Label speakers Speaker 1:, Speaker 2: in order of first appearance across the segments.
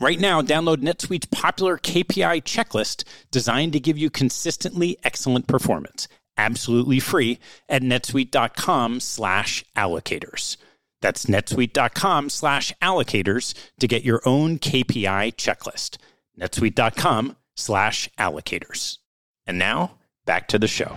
Speaker 1: Right now, download NetSuite's popular KPI checklist designed to give you consistently excellent performance, absolutely free at netsuite.com slash allocators. That's netsuite.com slash allocators to get your own KPI checklist. netsuite.com slash allocators. And now, back to the show.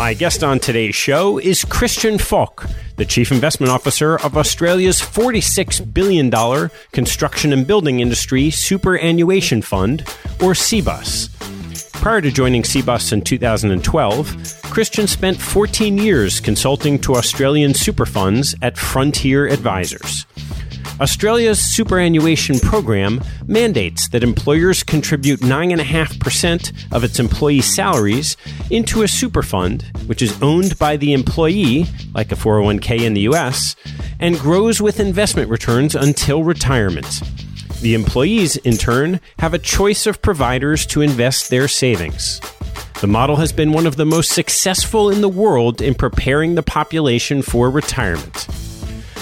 Speaker 1: My guest on today's show is Kristian Fok the Chief Investment Officer of Australia's $46 billion construction and building industry superannuation fund, or CBUS. Prior to joining CBUS in 2012, Christian spent 14 years consulting to Australian super funds at Frontier Advisors. Australia's superannuation program mandates that employers contribute 9.5% of its employees' salaries into a super fund, which is owned by the employee, like a 401k in the US, and grows with investment returns until retirement. The employees, in turn, have a choice of providers to invest their savings. The model has been one of the most successful in the world in preparing the population for retirement.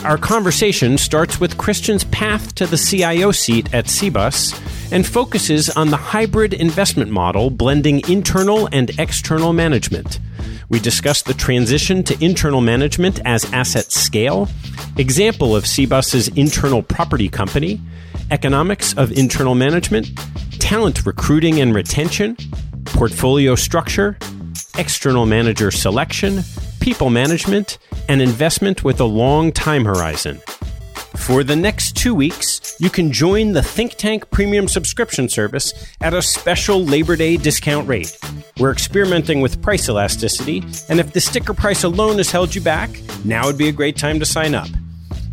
Speaker 1: Our conversation starts with Kristian's path to the CIO seat at CBUS and focuses on the hybrid investment model blending internal and external management. We discuss the transition to internal management as assets scale, example of CBUS's internal property company, economics of internal management, talent recruiting and retention, portfolio structure, external manager selection, people management, and investment with a long time horizon. For the next two weeks, you can join the Think Tank Premium subscription service at a special Labor Day discount rate. We're experimenting with price elasticity, and if the sticker price alone has held you back, now would be a great time to sign up.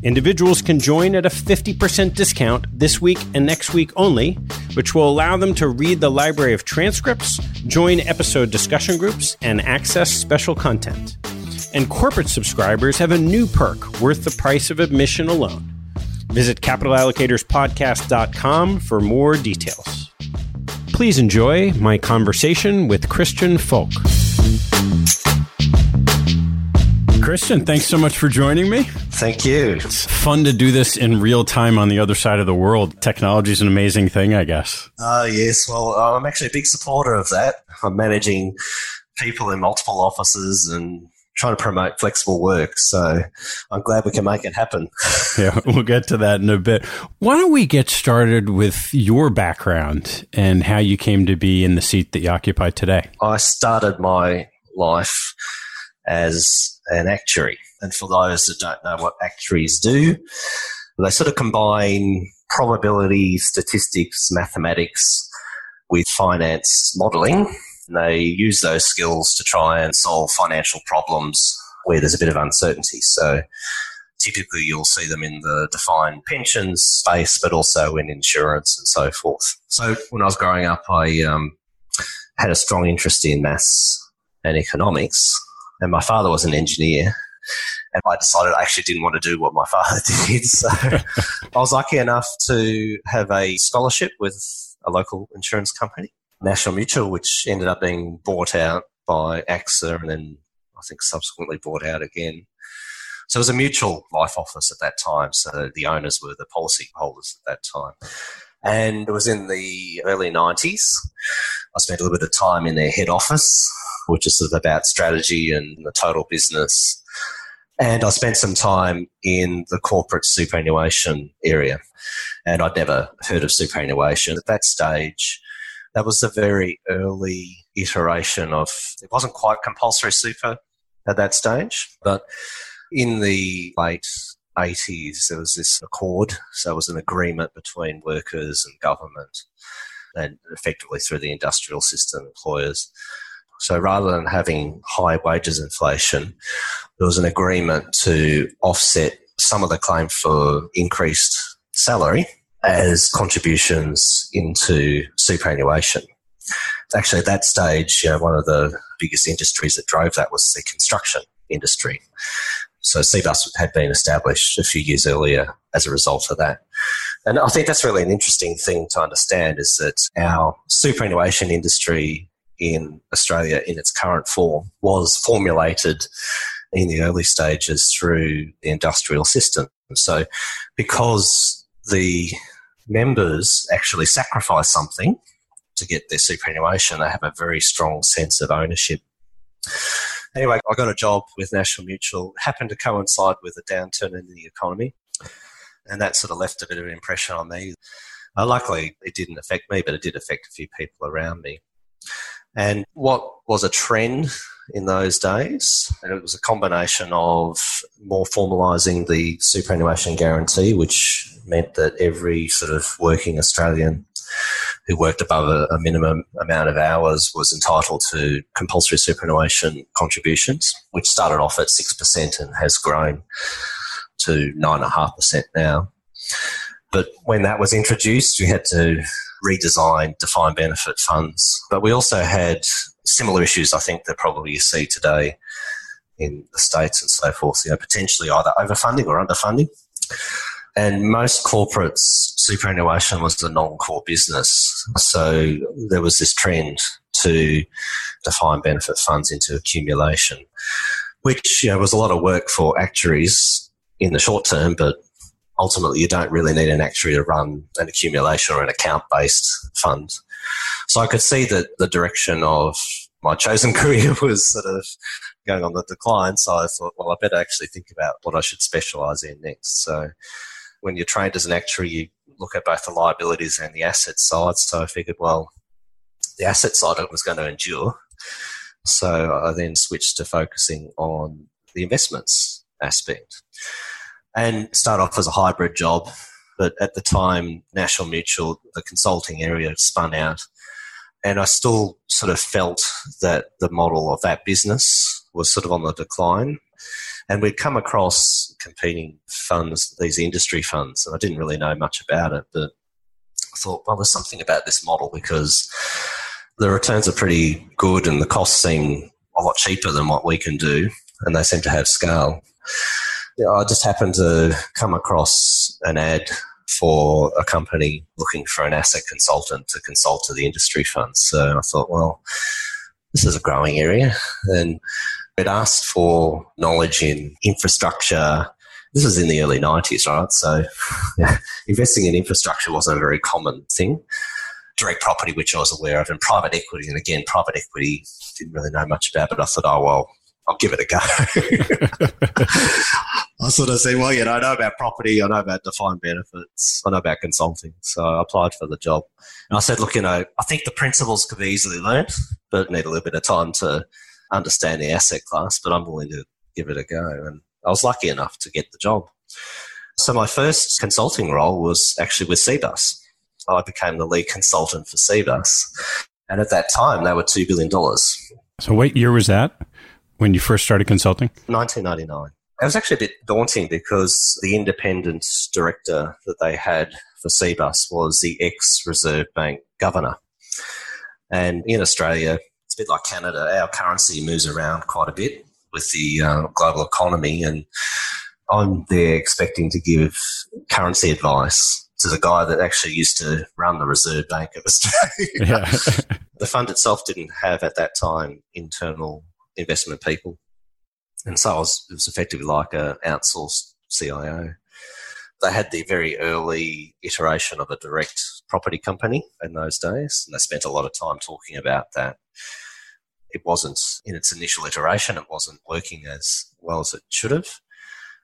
Speaker 1: Individuals can join at a 50% discount this week and next week only, which will allow them to read the library of transcripts, join episode discussion groups, and access special content.
Speaker 2: And corporate subscribers have a new perk worth the price of admission alone. Visit capitalallocatorspodcast.com for more details. Please enjoy my conversation with Kristian Fok. Kristian, thanks so much for joining me.
Speaker 3: Thank you.
Speaker 2: It's fun to do this in real time on the other side of the world. Technology is an amazing thing, I guess.
Speaker 3: Uh, yes. Well, I'm actually a big supporter of that. I'm managing people in multiple offices and trying to promote flexible work. So I'm glad we can make it happen.
Speaker 2: yeah, we'll get to that in a bit. Why don't we get started with your background and how you came to be in the seat that you occupy today?
Speaker 3: I started my life as an actuary. And for those that don't know what actuaries do, they sort of combine probability, statistics, mathematics with finance modeling. And they use those skills to try and solve financial problems where there's a bit of uncertainty. So typically you'll see them in the defined pensions space, but also in insurance and so forth. So when I was growing up, I um, had a strong interest in maths and economics and my father was an engineer. And I decided I actually didn't want to do what my father did. So I was lucky enough to have a scholarship with a local insurance company, National Mutual, which ended up being bought out by AXA and then I think subsequently bought out again. So it was a mutual life office at that time. So the owners were the policy holders at that time. And it was in the early 90s. I spent a little bit of time in their head office which is sort of about strategy and the total business. And I spent some time in the corporate superannuation area. And I'd never heard of superannuation. At that stage, that was a very early iteration of, it wasn't quite compulsory super at that stage, but in the late 80s, there was this accord. So it was an agreement between workers and government and effectively through the industrial system, employers so rather than having high wages inflation, there was an agreement to offset some of the claim for increased salary as contributions into superannuation. Actually, at that stage, you know, one of the biggest industries that drove that was the construction industry. So CBUS had been established a few years earlier as a result of that. And I think that's really an interesting thing to understand is that our superannuation industry in Australia in its current form was formulated in the early stages through the industrial system. So, because the members actually sacrifice something to get their superannuation, they have a very strong sense of ownership. Anyway, I got a job with National Mutual, it happened to coincide with a downturn in the economy, and that sort of left a bit of an impression on me. Uh, luckily, it didn't affect me, but it did affect a few people around me. And what was a trend in those days, and it was a combination of more formalising the superannuation guarantee, which meant that every sort of working Australian who worked above a, a, minimum amount of hours was entitled to compulsory superannuation contributions, which started off at 6% and has grown to 9.5% now. But when that was introduced, we had to redesign defined benefit funds. But we also had similar issues, I think, that probably you see today in the States and so forth, you know, potentially either overfunding or underfunding. And most corporates, superannuation was a non core business. So there was this trend to define benefit funds into accumulation, which you know, was a lot of work for actuaries in the short term, but ultimately you don't really need an actuary to run an accumulation or an account based fund. So I could see that the direction of my chosen career was sort of going on the decline. So I thought, well, I better actually think about what I should specialize in next. So when you're trained as an actuary, you look at both the liabilities and the asset side. So I figured, well, the asset side of it was going to endure. So I then switched to focusing on the investments aspect and start off as a hybrid job. But at the time, National Mutual, the consulting area spun out. And I still sort of felt that the model of that business was sort of on the decline. And we'd come across competing funds, these industry funds, and I didn't really know much about it, but I thought, well, there's something about this model because the returns are pretty good and the costs seem a lot cheaper than what we can do. and they seem to have scale. I just happened to come across an ad for a company looking for an asset consultant to consult to the industry funds. So I thought, well, this is a growing area. And it asked for knowledge in infrastructure. This was in the early 90s, right? So yeah, investing in infrastructure wasn't a very common thing. Direct property, which I was aware of, and private equity. And again, private equity didn't really know much about, but I thought, oh, well, I'll give it a go. I sort of said, well, you know, I know about property, I know about defined benefits, I know about consulting. So I applied for the job. And I said, look, you know, I think the principles could be easily learned, but need a little bit of time to understand the asset class, but I'm willing to give it a go. And I was lucky enough to get the job. So my first consulting role was actually with Cbus. I became the lead consultant for Cbus. And at that time, they were $2 billion.
Speaker 2: So what year was that? When you first started consulting?
Speaker 3: 1999. It was actually a bit daunting because the independent director that they had for Cbus was the ex Reserve Bank governor. And in Australia, it's a bit like Canada, our currency moves around quite a bit with the uh, global economy. And I'm there expecting to give currency advice to the guy that actually used to run the Reserve Bank of Australia. Yeah. the fund itself didn't have at that time internal investment people. And so was, it was effectively like an outsourced CIO. They had the very early iteration of a direct property company in those days, and they spent a lot of time talking about that. It wasn't in its initial iteration, it wasn't working as well as it should have.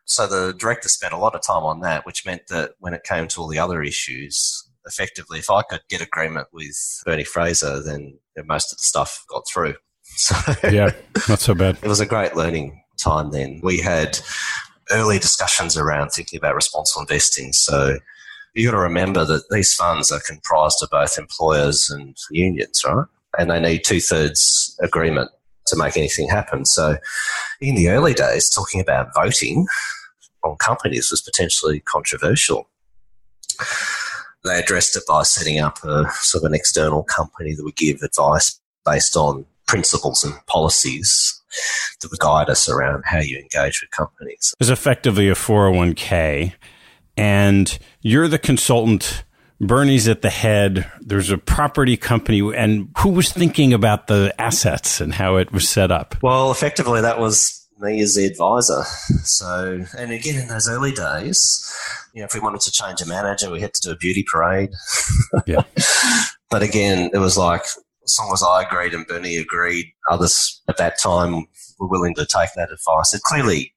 Speaker 3: So the director spent a lot of time on that, which meant that when it came to all the other issues, effectively, if I could get agreement with Bernie Fraser, then most of the stuff got through.
Speaker 2: So yeah, not so bad.
Speaker 3: it was a great learning time then. We had early discussions around thinking about responsible investing. So you got to remember that these funds are comprised of both employers and unions, right? And they need two thirds agreement to make anything happen. So in the early days, talking about voting on companies was potentially controversial. They addressed it by setting up a sort of an external company that would give advice based on principles and policies that would guide us around how you engage with companies.
Speaker 2: It's effectively a 401k, and you're the consultant. Bernie's at the head. There's a property company, and who was thinking about the assets and how it was set up?
Speaker 3: Well, effectively, that was me as the advisor. So, and again, in those early days, you know, if we wanted to change a manager, we had to do a beauty parade. Yeah. but again, it was like as long as I agreed and Bernie agreed, others at that time were willing to take that advice. And clearly,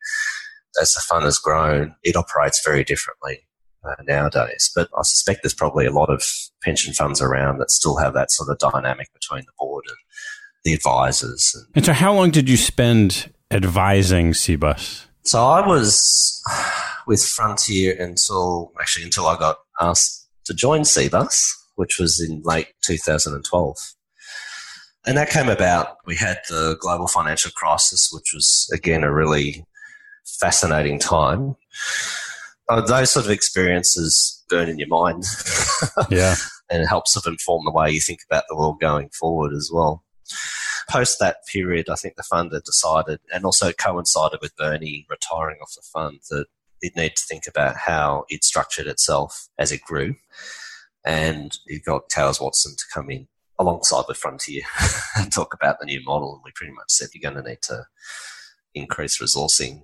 Speaker 3: as the fund has grown, it operates very differently uh, nowadays. But I suspect there's probably a lot of pension funds around that still have that sort of dynamic between the board and the advisors.
Speaker 2: And, and so, how long did you spend advising Cbus?
Speaker 3: So I was with Frontier until actually until I got asked to join Cbus, which was in late 2012. And that came about. We had the global financial crisis, which was, again, a really fascinating time. Uh, those sort of experiences burn in your mind.
Speaker 2: yeah.
Speaker 3: and it helps sort of inform the way you think about the world going forward as well. Post that period, I think the fund had decided, and also coincided with Bernie retiring off the fund, that it needed to think about how it structured itself as it grew. And it got Towers Watson to come in alongside with Frontier and talk about the new model. And we pretty much said you're going to need to increase resourcing.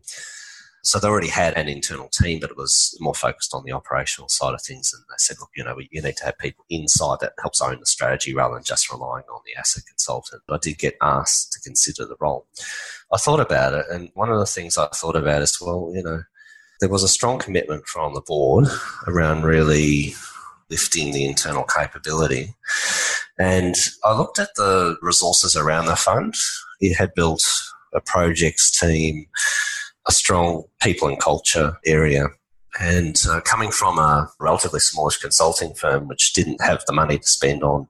Speaker 3: So they already had an internal team, but it was more focused on the operational side of things. And they said, look, you know, you need to have people inside that helps own the strategy rather than just relying on the asset consultant. But I did get asked to consider the role. I thought about it, and one of the things I thought about is, well, you know, there was a strong commitment from the board around really lifting the internal capability. And I looked at the resources around the fund. It had built a projects team, a strong people and culture area. And uh, coming from a relatively smallish consulting firm, which didn't have the money to spend on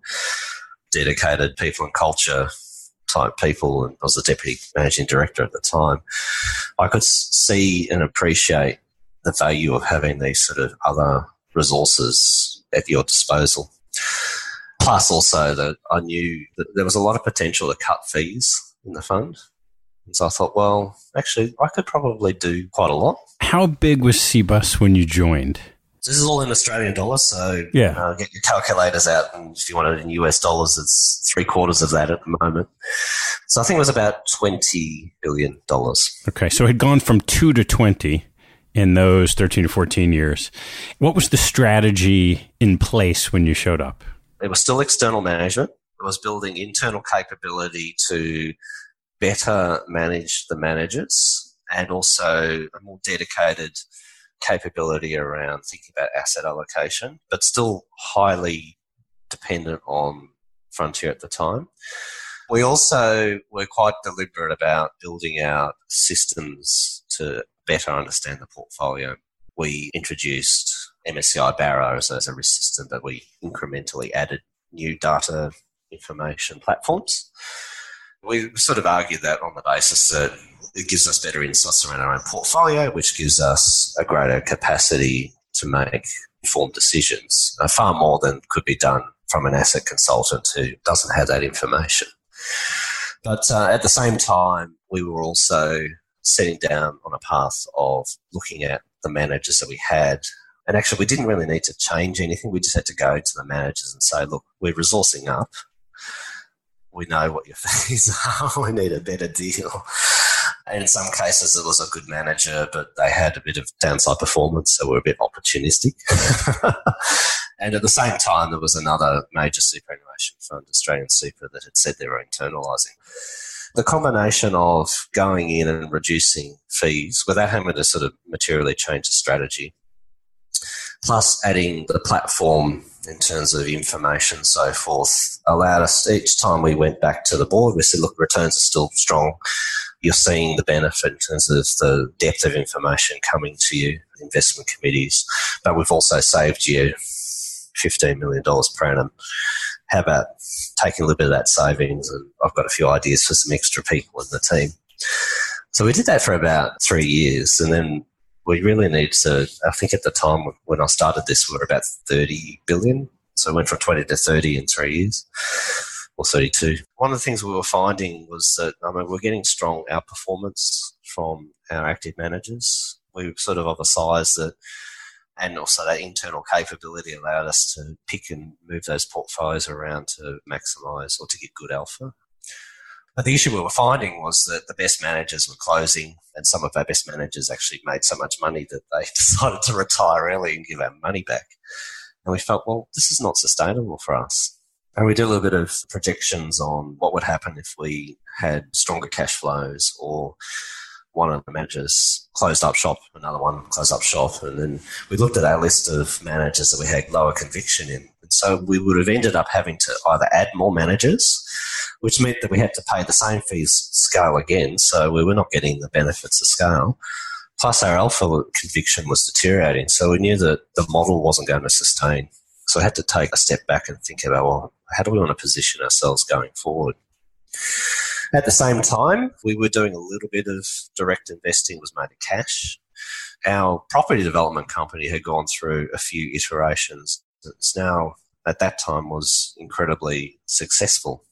Speaker 3: dedicated people and culture type people, and I was the deputy managing director at the time, I could see and appreciate the value of having these sort of other resources at your disposal. Plus, also that I knew that there was a lot of potential to cut fees in the fund. So I thought, well, actually, I could probably do quite a lot.
Speaker 2: How big was Cbus when you joined?
Speaker 3: So this is all in Australian dollars, so
Speaker 2: yeah.
Speaker 3: Uh, get your calculators out, and if you want it in US dollars, it's three quarters of that at the moment. So I think it was about twenty billion dollars.
Speaker 2: Okay, so it had gone from two to twenty in those thirteen to fourteen years. What was the strategy in place when you showed up?
Speaker 3: It was still external management. It was building internal capability to better manage the managers and also a more dedicated capability around thinking about asset allocation, but still highly dependent on Frontier at the time. We also were quite deliberate about building out systems to better understand the portfolio. We introduced MSCI Barra as a risk system, that we incrementally added new data information platforms. We sort of argued that on the basis that it gives us better insights around our own portfolio, which gives us a greater capacity to make informed decisions, uh, far more than could be done from an asset consultant who doesn't have that information. But uh, at the same time, we were also setting down on a path of looking at the managers that we had. And actually, we didn't really need to change anything. We just had to go to the managers and say, look, we're resourcing up. We know what your fees are. we need a better deal. And in some cases, it was a good manager, but they had a bit of downside performance, so we're a bit opportunistic. and at the same time, there was another major superannuation fund, Australian Super, that had said they were internalising. The combination of going in and reducing fees without having to sort of materially change the strategy, plus adding the platform in terms of information, so forth, allowed us each time we went back to the board, we said, look, returns are still strong you're seeing the benefit in terms of the depth of information coming to you, investment committees. But we've also saved you $15 million per annum. How about taking a little bit of that savings? And I've got a few ideas for some extra people in the team. So we did that for about three years. And then we really need to, I think at the time when I started this, we were about 30 billion. So we went from 20 to 30 in three years or 32. One of the things we were finding was that I mean, we're getting strong outperformance from our active managers. We were sort of of a size that, and also that internal capability allowed us to pick and move those portfolios around to maximise or to get good alpha. But the issue we were finding was that the best managers were closing, and some of our best managers actually made so much money that they decided to retire early and give our money back. And we felt, well, this is not sustainable for us. And we did a little bit of projections on what would happen if we had stronger cash flows or one of the managers closed up shop, another one closed up shop. And then we looked at our list of managers that we had lower conviction in. And so we would have ended up having to either add more managers, which meant that we had to pay the same fees scale again. So we were not getting the benefits of scale. Plus our alpha conviction was deteriorating. So we knew that the model wasn't going to sustain. So I had to take a step back and think about, well, how do we want to position ourselves going forward? At the same time, we were doing a little bit of direct investing was made of cash. Our property development company had gone through a few iterations. It's now at that time was incredibly successful.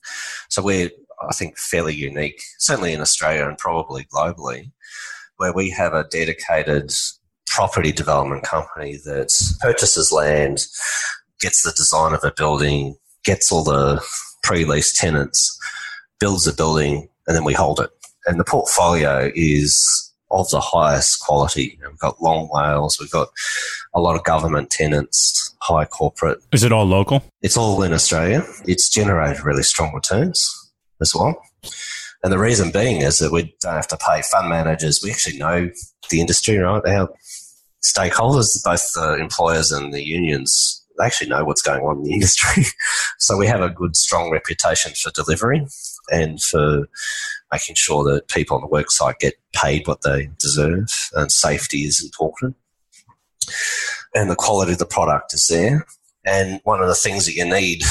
Speaker 3: So we're, I think, fairly unique, certainly in Australia and probably globally, where we have a dedicated property development company that purchases land, gets the design of a building, gets all the pre-lease tenants, builds a building, and then we hold it. And the portfolio is of the highest quality. We've got long WALEs, we've got a lot of government tenants, high corporate.
Speaker 2: Is it all local?
Speaker 3: It's all in Australia. It's generated really strong returns as well. And the reason being is that we don't have to pay fund managers. We actually know the industry, right? Our stakeholders, both the employers and the unions, they actually know what's going on in the industry. so we have a good, strong reputation for delivery and for making sure that people on the work site get paid what they deserve. And safety is important. And the quality of the product is there. And one of the things that you need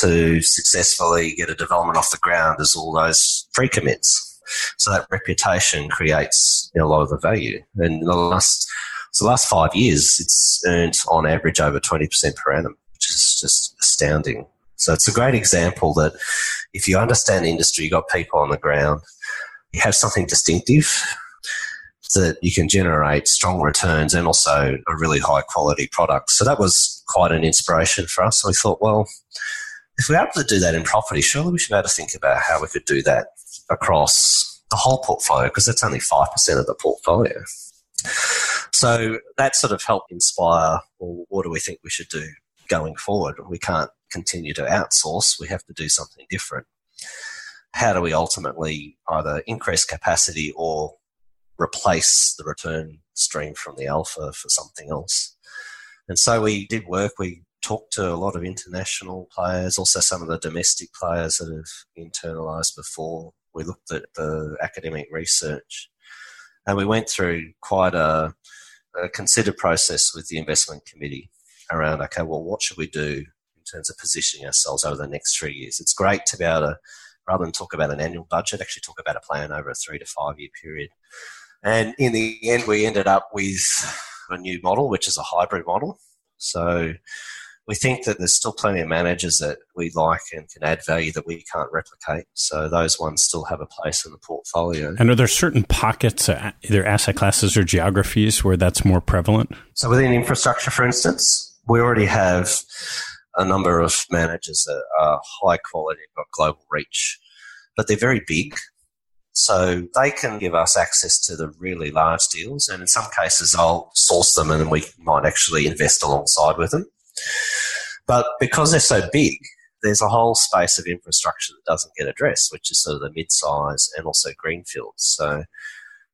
Speaker 3: to successfully get a development off the ground is all those pre commits. So that reputation creates a lot of the value. And the last so the last five years, it's earned on average over 20% per annum, which is just astounding. So it's a great example that if you understand the industry, you've got people on the ground, you have something distinctive that you can generate strong returns and also a really high quality product. So that was quite an inspiration for us. We thought, well, if we're able to do that in property, surely we should be able to think about how we could do that across the whole portfolio because that's only 5% of the portfolio. So that sort of helped inspire, well, what do we think we should do going forward? We can't continue to outsource, we have to do something different. How do we ultimately either increase capacity or replace the return stream from the alpha for something else? And so we did work. We talked to a lot of international players, also some of the domestic players that have internalized before. We looked at the academic research and we went through quite a, a considered process with the investment committee around okay, well, what should we do in terms of positioning ourselves over the next three years? It's great to be able to, rather than talk about an annual budget, actually talk about a plan over a three to five year period. And in the end, we ended up with a new model, which is a hybrid model. So we think that there's still plenty of managers that we like and can add value that we can't replicate. So those ones still have a place in the portfolio.
Speaker 2: And are there certain pockets, uh, either asset classes or geographies, where that's more prevalent?
Speaker 3: So within infrastructure, for instance, we already have a number of managers that are high quality, got global reach, but they're very big. So they can give us access to the really large deals, and in some cases, I'll source them and we might actually invest alongside with them. But because they're so big, there's a whole space of infrastructure that doesn't get addressed, which is sort of the mid-size and also greenfields. So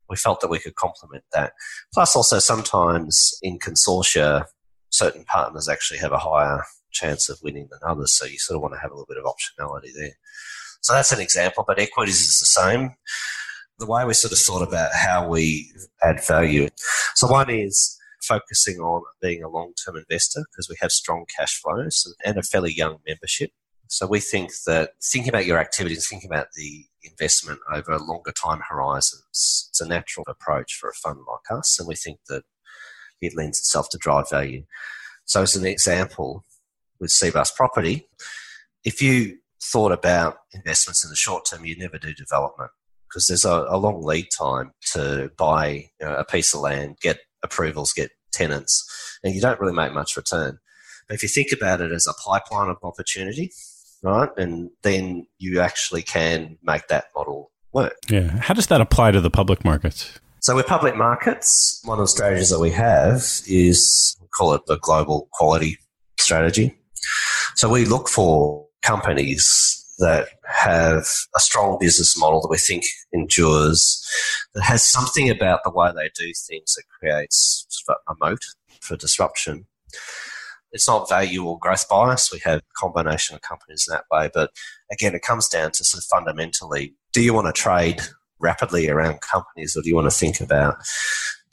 Speaker 3: we felt that we could complement that. Plus, also sometimes in consortia, certain partners actually have a higher chance of winning than others. So you sort of want to have a little bit of optionality there. So that's an example, but equities is the same. The way we sort of thought about how we add value. So one is focusing on being a long term investor because we have strong cash flows and a fairly young membership. So we think that thinking about your activities, thinking about the investment over longer time horizons, it's a natural approach for a fund like us. And we think that it lends itself to drive value. So as an example, with Cbus Property, if you thought about investments in the short term, you never do development because there's a, a, long lead time to buy you know, a piece of land, get approvals, get tenants, and you don't really make much return. But if you think about it as a pipeline of opportunity, right, and then you actually can make that model work.
Speaker 2: Yeah. How does that apply to the public markets?
Speaker 3: So with public markets, one of the strategies that we have is we call it the global quality strategy. So we look for companies that have a strong business model that we think endures, that has something about the way they do things that creates a moat for disruption. It's not value or growth bias. We have a combination of companies in that way. But again, it comes down to sort of fundamentally do you want to trade rapidly around companies or do you want to think about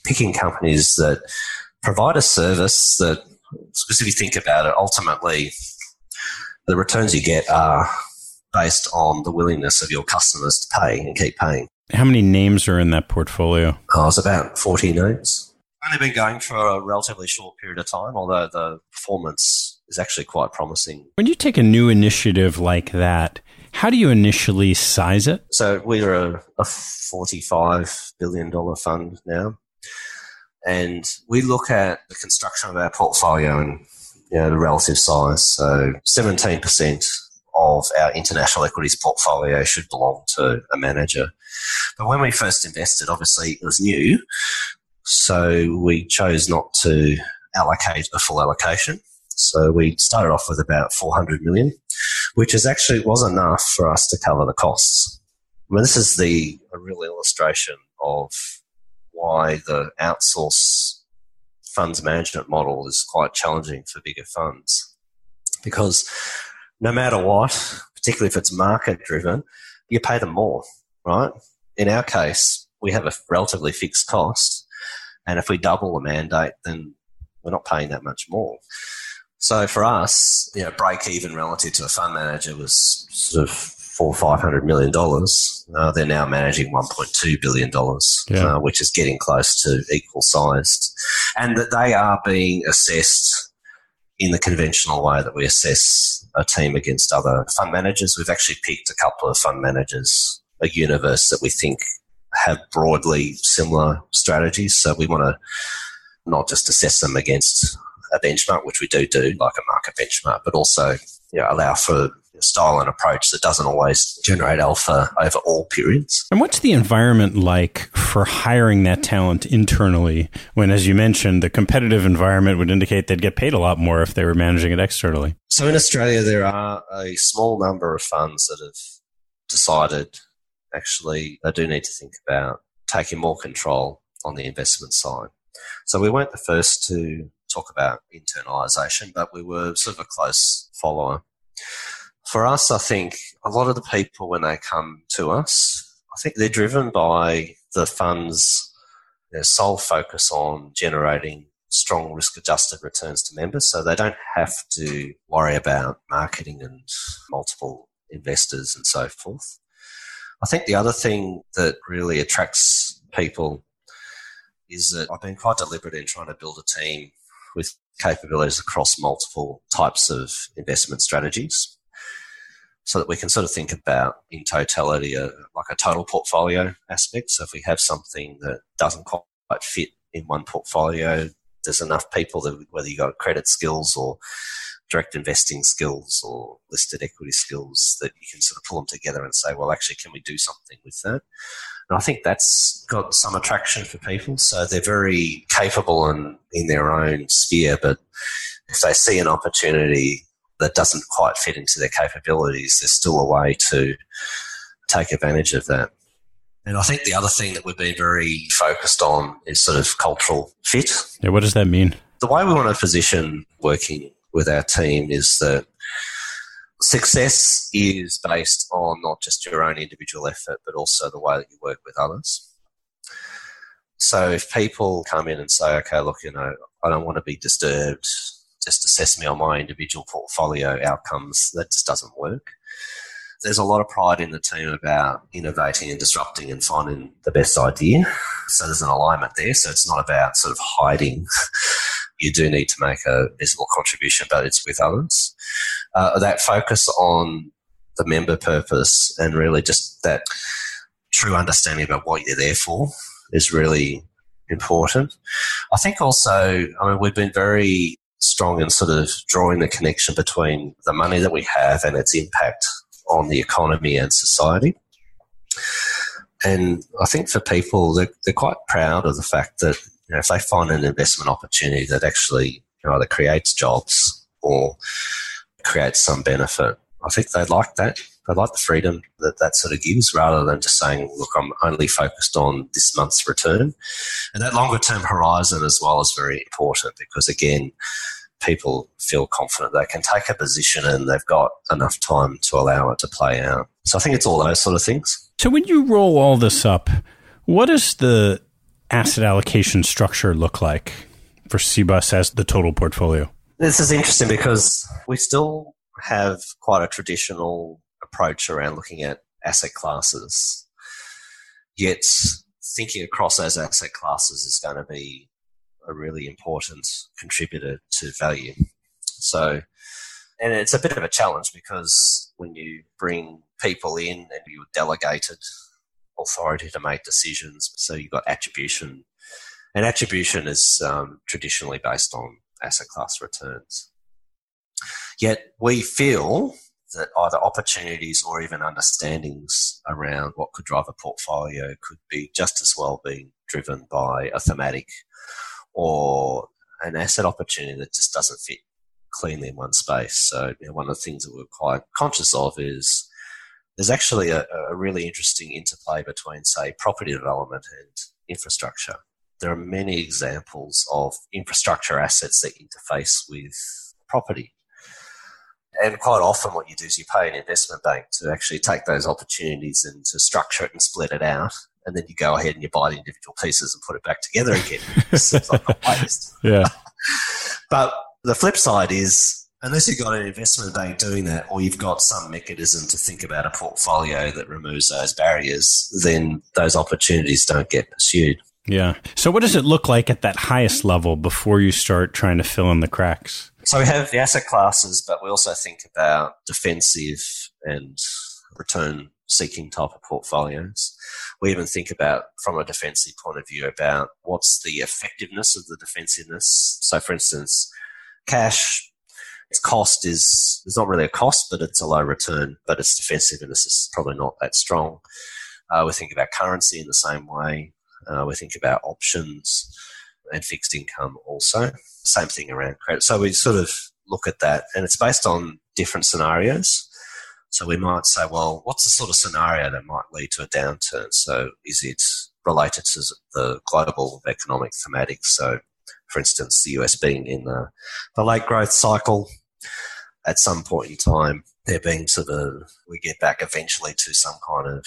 Speaker 3: picking companies that provide a service that, because if you think about it, ultimately the returns you get are based on the willingness of your customers to pay and keep paying.
Speaker 2: How many names are in that portfolio?
Speaker 3: Oh, it's about 40 names. Only been going for a relatively short period of time, although the performance is actually quite promising.
Speaker 2: When you take a new initiative like that, how do you initially size it?
Speaker 3: So we're a, a $45 billion fund now. And we look at the construction of our portfolio and you know, the relative size. So 17% of our international equities portfolio should belong to a manager. But when we first invested, obviously it was new. So we chose not to allocate a full allocation. So we started off with about 400 million, which is actually was enough for us to cover the costs. I mean, this is the a real illustration of why the outsource funds management model is quite challenging for bigger funds because no matter what, particularly if it's market driven, you pay them more, right? In our case, we have a relatively fixed cost. And if we double the mandate, then we're not paying that much more. So for us, you know, break even relative to a fund manager was sort of four or five hundred million dollars. Uh, they're now managing one point two billion dollars, yeah. uh, which is getting close to equal sized, and that they are being assessed in the conventional way that we assess a team against other fund managers. We've actually picked a couple of fund managers a universe that we think have broadly similar strategies. So we want to not just assess them against a benchmark, which we do do, like a market benchmark, but also you know, allow for style and approach that doesn't always generate alpha over all periods.
Speaker 2: And what's the environment like for hiring that talent internally when, as you mentioned, the competitive environment would indicate they'd get paid a lot more if they were managing it externally?
Speaker 3: So in Australia, there are a small number of funds that have decided actually they do need to think about taking more control on the investment side. So we weren't the first to talk about internalisation, but we were sort of a close follower. For us, I think a lot of the people, when they come to us, I think they're driven by the fund's their sole focus on generating strong risk adjusted returns to members. So they don't have to worry about marketing and multiple investors and so forth. I think the other thing that really attracts people is that I've been quite deliberate in trying to build a team with capabilities across multiple types of investment strategies so that we can sort of think about in totality a, like a total portfolio aspect. So if we have something that doesn't quite fit in one portfolio, there's enough people that whether you've got credit skills or direct investing skills or listed equity skills that you can sort of pull them together and say, well, actually, can we do something with that? And I think that's got some attraction for people. So they're very capable in, in their own sphere, but if they see an opportunity that doesn't quite fit into their capabilities, there's still a way to take advantage of that. And I think the other thing that we've been very focused on is sort of cultural fit.
Speaker 2: Yeah, what does that mean?
Speaker 3: The way we want to position working with our team is that success is based on not just your own individual effort, but also the way that you work with others. So if people come in and say, okay, look, you know, I don't want to be disturbed, just assess me on my individual portfolio outcomes, that just doesn't work. There's a lot of pride in the team about innovating and disrupting and finding the best idea. So there's an alignment there. So it's not about sort of hiding you do need to make a visible contribution, but it's with others. Uh, that focus on the member purpose and really just that true understanding about what you're there for is really important. I think also, I mean, we've been very strong in sort of drawing the connection between the money that we have and its impact on the economy and society. And I think for people, they're, they're quite proud of the fact that you know, if they find an investment opportunity that actually you know, either creates jobs or creates some benefit, I think they like that. They like the freedom that that sort of gives rather than just saying, look, I'm only focused on this month's return. And that longer term horizon as well is very important because, again, people feel confident they can take a position and they've got enough time to allow it to play out. So I think it's all those sort of things.
Speaker 2: So when you roll all this up, what does the asset allocation structure look like for Cbus as the total portfolio?
Speaker 3: This is interesting because we still have quite a traditional approach around looking at asset classes. Yet thinking across those asset classes is going to be a really important contributor to value. So, and it's a bit of a challenge because when you bring people in and you're delegated authority to make decisions. So you've got attribution, and attribution is um, traditionally based on asset class returns. Yet we feel that either opportunities or even understandings around what could drive a portfolio could be just as well being driven by a thematic or an asset opportunity that just doesn't fit cleanly in one space. So you know, one of the things that we're quite conscious of is there's actually a, a really interesting interplay between, say, property development and infrastructure. There are many examples of infrastructure assets that interface with property. And quite often, what you do is you pay an investment bank to actually take those opportunities and to structure it and split it out. And then you go ahead and you buy the individual pieces and put it back together again. Seems like a waste.
Speaker 2: Yeah.
Speaker 3: but the flip side is unless you've got an investment bank doing that or you've got some mechanism to think about a portfolio that removes those barriers, then those opportunities don't get pursued.
Speaker 2: Yeah. So, what does it look like at that highest level before you start trying to fill in the cracks?
Speaker 3: So, we have the asset classes, but we also think about defensive and return seeking type of portfolios. We even think about, from a defensive point of view, about what's the effectiveness of the defensiveness. So, for instance, cash, its cost is, it's not really a cost, but it's a low return, but its defensiveness is probably not that strong. Uh, we think about currency in the same way. Uh, we think about options and fixed income also. Same thing around credit. So we sort of look at that and it's based on different scenarios. So we might say, well, what's the sort of scenario that might lead to a downturn? So is it related to the global economic thematics? So, for instance, the US being in the, the late growth cycle at some point in time, there being sort of, we get back eventually to some kind of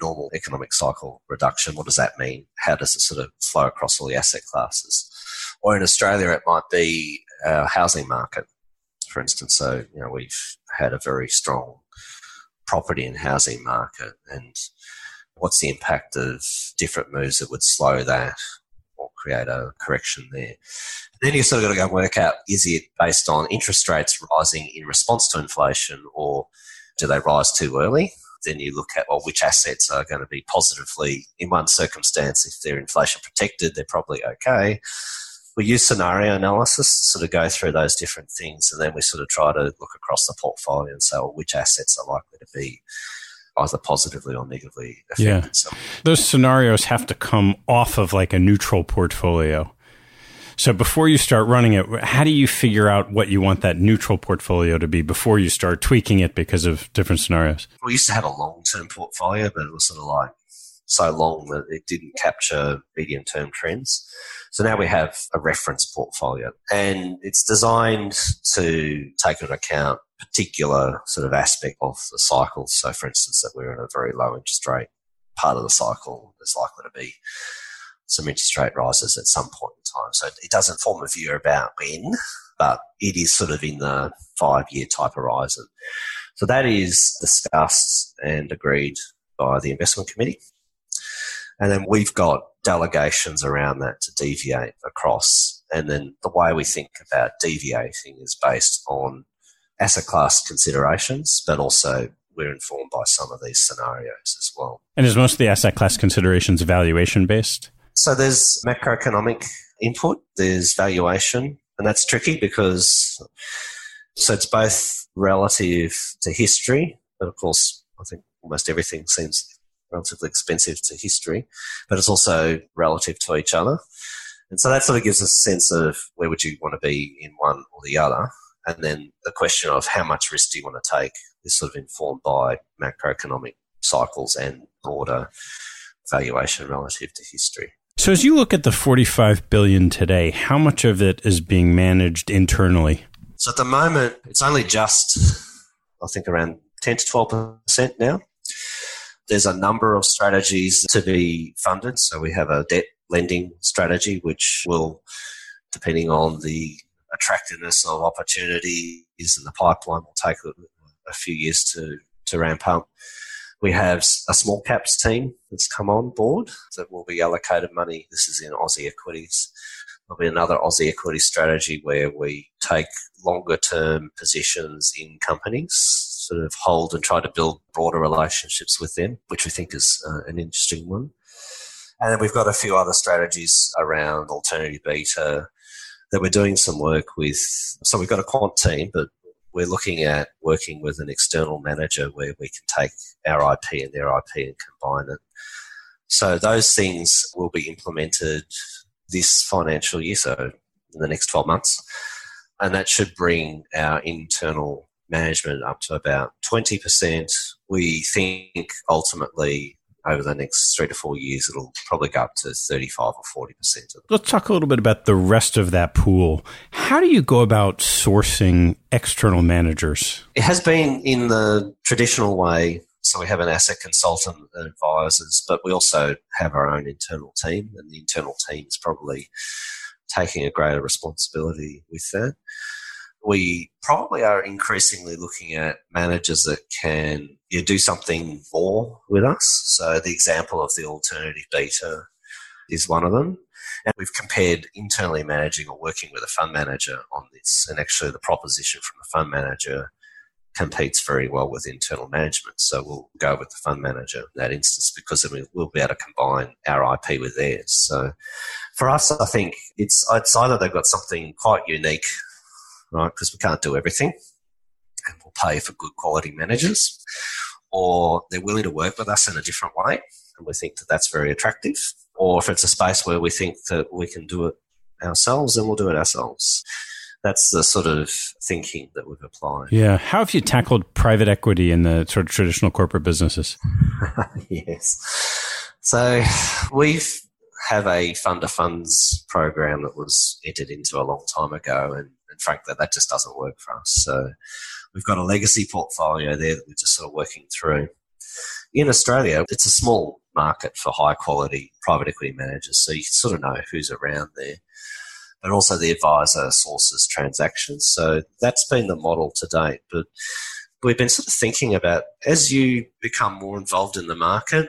Speaker 3: normal economic cycle reduction. What does that mean? How does it sort of flow across all the asset classes? Or in Australia, it might be our housing market, for instance. So, you know, we've had a very strong property and housing market and what's the impact of different moves that would slow that or create a correction there. Then you sort of got to go and work out is it based on interest rates rising in response to inflation or do they rise too early? Then you look at well, which assets are going to be positively in one circumstance. If they're inflation protected, they're probably okay we use scenario analysis to sort of go through those different things, and then we sort of try to look across the portfolio and say, well, which assets are likely to be either positively or negatively affected.
Speaker 2: Yeah. Those scenarios have to come off of like a neutral portfolio. So before you start running it, how do you figure out what you want that neutral portfolio to be before you start tweaking it because of different scenarios?
Speaker 3: We used to have a long term portfolio, but it was sort of like so long that it didn't capture medium term trends. So now we have a reference portfolio and it's designed to take into account particular sort of aspect of the cycle. So for instance, that we're in a very low interest rate part of the cycle, there's likely to be some interest rate rises at some point in time. So it doesn't form a view about when, but it is sort of in the five year type horizon. So that is discussed and agreed by the investment committee. And then we've got delegations around that to deviate across. And then the way we think about deviating is based on asset class considerations, but also we're informed by some of these scenarios as well.
Speaker 2: And is most of the asset class considerations valuation based?
Speaker 3: So there's macroeconomic input, there's valuation, and that's tricky because so it's both relative to history, but of course, I think almost everything seems relatively expensive to history, but it's also relative to each other. And so that sort of gives us a sense of where would you want to be in one or the other. And then the question of how much risk do you want to take is sort of informed by macroeconomic cycles and broader valuation relative to history.
Speaker 2: So as you look at the 45 billion today, how much of it is being managed internally?
Speaker 3: So at the moment, it's only just, I think, around 10 to 12% now. There's a number of strategies to be funded. So we have a debt lending strategy, which will, depending on the attractiveness of opportunities in the pipeline, will take a, few years to, to ramp up. We have a small caps team that's come on board that will be allocated money. This is in Aussie equities. There'll be another Aussie equity strategy where we take longer term positions in companies, sort of hold and try to build broader relationships with them, which we think is uh, an interesting one. And then we've got a few other strategies around alternative beta that we're doing some work with. So we've got a quant team, but we're looking at working with an external manager where we can take our IP and their IP and combine it. So those things will be implemented this financial year, so in the next 12 months. And that should bring our internal management up to about 20%. We think ultimately over the next three to four years, it'll probably go up to 35 or 40%.
Speaker 2: Let's talk a little bit about the rest of that pool. How do you go about sourcing external managers?
Speaker 3: It has been in the traditional way so we have an asset consultant and advisors, but we also have our own internal team, and the internal team is probably taking a greater responsibility with that. We probably are increasingly looking at managers that can you know, do something more with us. So the example of the alternative beta is one of them. And we've compared internally managing or working with a fund manager on this. And actually, the proposition from the fund manager competes very well with internal management. So we'll go with the fund manager in that instance because then we'll be able to combine our IP with theirs. So for us, I think it's, it's either they've got something quite unique, right? Because we can't do everything and we'll pay for good quality managers or they're willing to work with us in a different way and we think that that's very attractive. Or if it's a space where we think that we can do it ourselves, then we'll do it ourselves that's the sort of thinking that we've applied.
Speaker 2: Yeah. How have you tackled private equity in the sort of traditional corporate businesses?
Speaker 3: yes. So we've have a fund of funds program that was entered into a long time ago, and, and frankly, that just doesn't work for us. So we've got a legacy portfolio there that we're just sort of working through. In Australia, it's a small market for high quality private equity managers, so you can sort of know who's around there but also the advisor sources transactions. So that's been the model to date. But we've been sort of thinking about as you become more involved in the market,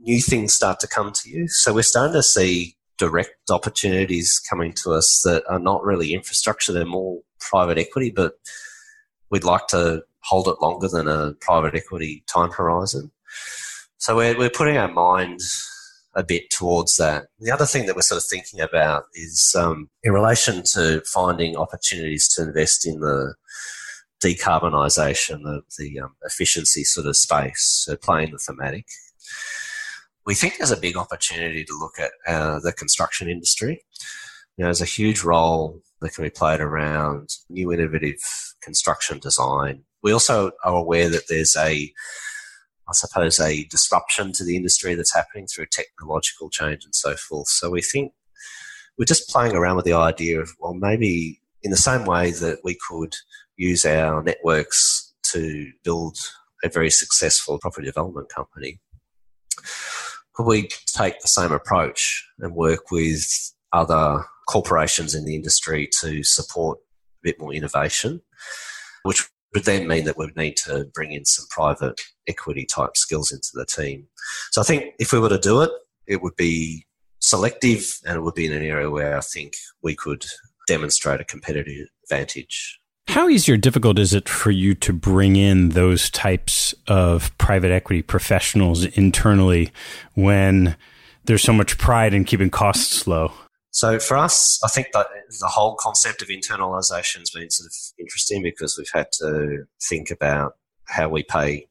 Speaker 3: new things start to come to you. So we're starting to see direct opportunities coming to us that are not really infrastructure, they're more private equity, but we'd like to hold it longer than a private equity time horizon. So we're, we're putting our mind a bit towards that. The other thing that we're sort of thinking about is um, in relation to finding opportunities to invest in the decarbonisation, the, the um, efficiency sort of space, so playing the thematic. We think there's a big opportunity to look at uh, the construction industry. You know, there's a huge role that can be played around new innovative construction design. We also are aware that there's a I suppose, a disruption to the industry that's happening through technological change and so forth. So we think we're just playing around with the idea of, well, maybe in the same way that we could use our networks to build a very successful property development company, we take the same approach and work with other corporations in the industry to support a bit more innovation, which would then mean that we would need to bring in some private equity type skills into the team. So I think if we were to do it, it would be selective and it would be in an area where I think we could demonstrate a competitive advantage.
Speaker 2: How easy or difficult is it for you to bring in those types of private equity professionals internally when there's so much pride in keeping costs low?
Speaker 3: So for us, I think that the whole concept of internalisation has been sort of interesting because we've had to think about how we pay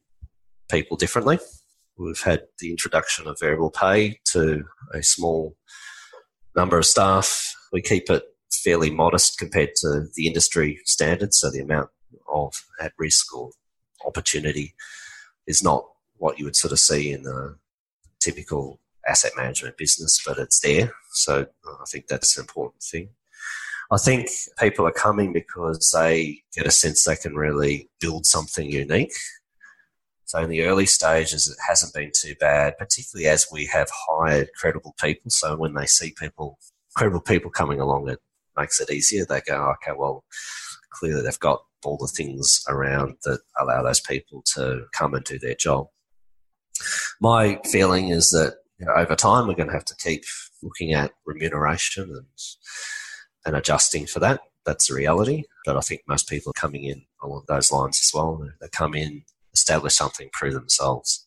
Speaker 3: people differently. We've had the introduction of variable pay to a small number of staff. We keep it fairly modest compared to the industry standards, so the amount of at risk or opportunity is not what you would sort of see in the typical asset management business, but it's there. So I think that's an important thing. I think people are coming because they get a sense they can really build something unique. So in the early stages, it hasn't been too bad, particularly as we have hired credible people. So when they see people, credible people coming along, it makes it easier. They go, oh, okay, well, clearly they've got all the things around that allow those people to come and do their job. My feeling is that you know, over time, we're going to have to keep looking at remuneration and and adjusting for that. That's the reality. But I think most people are coming in along those lines as well. They come in, establish something, prove themselves.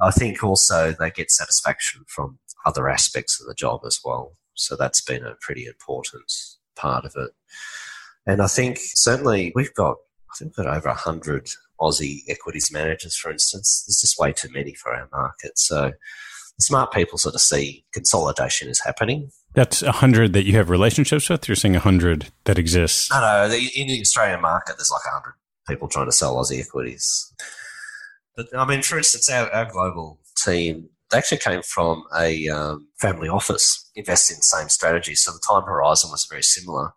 Speaker 3: I think also they get satisfaction from other aspects of the job as well. So that's been a pretty important part of it. And I think certainly we've got, I think we've got over 100 Aussie equities managers, for instance. There's just way too many for our market. So the smart people sort of see consolidation is happening.
Speaker 2: That's 100 that you have relationships with? You're saying 100 that exists?
Speaker 3: No, no. In the Australian market, there's like 100 people trying to sell Aussie equities. But I mean, for instance, our, our global team, they actually came from a um, family office investing in the same strategy. So the time horizon was very similar.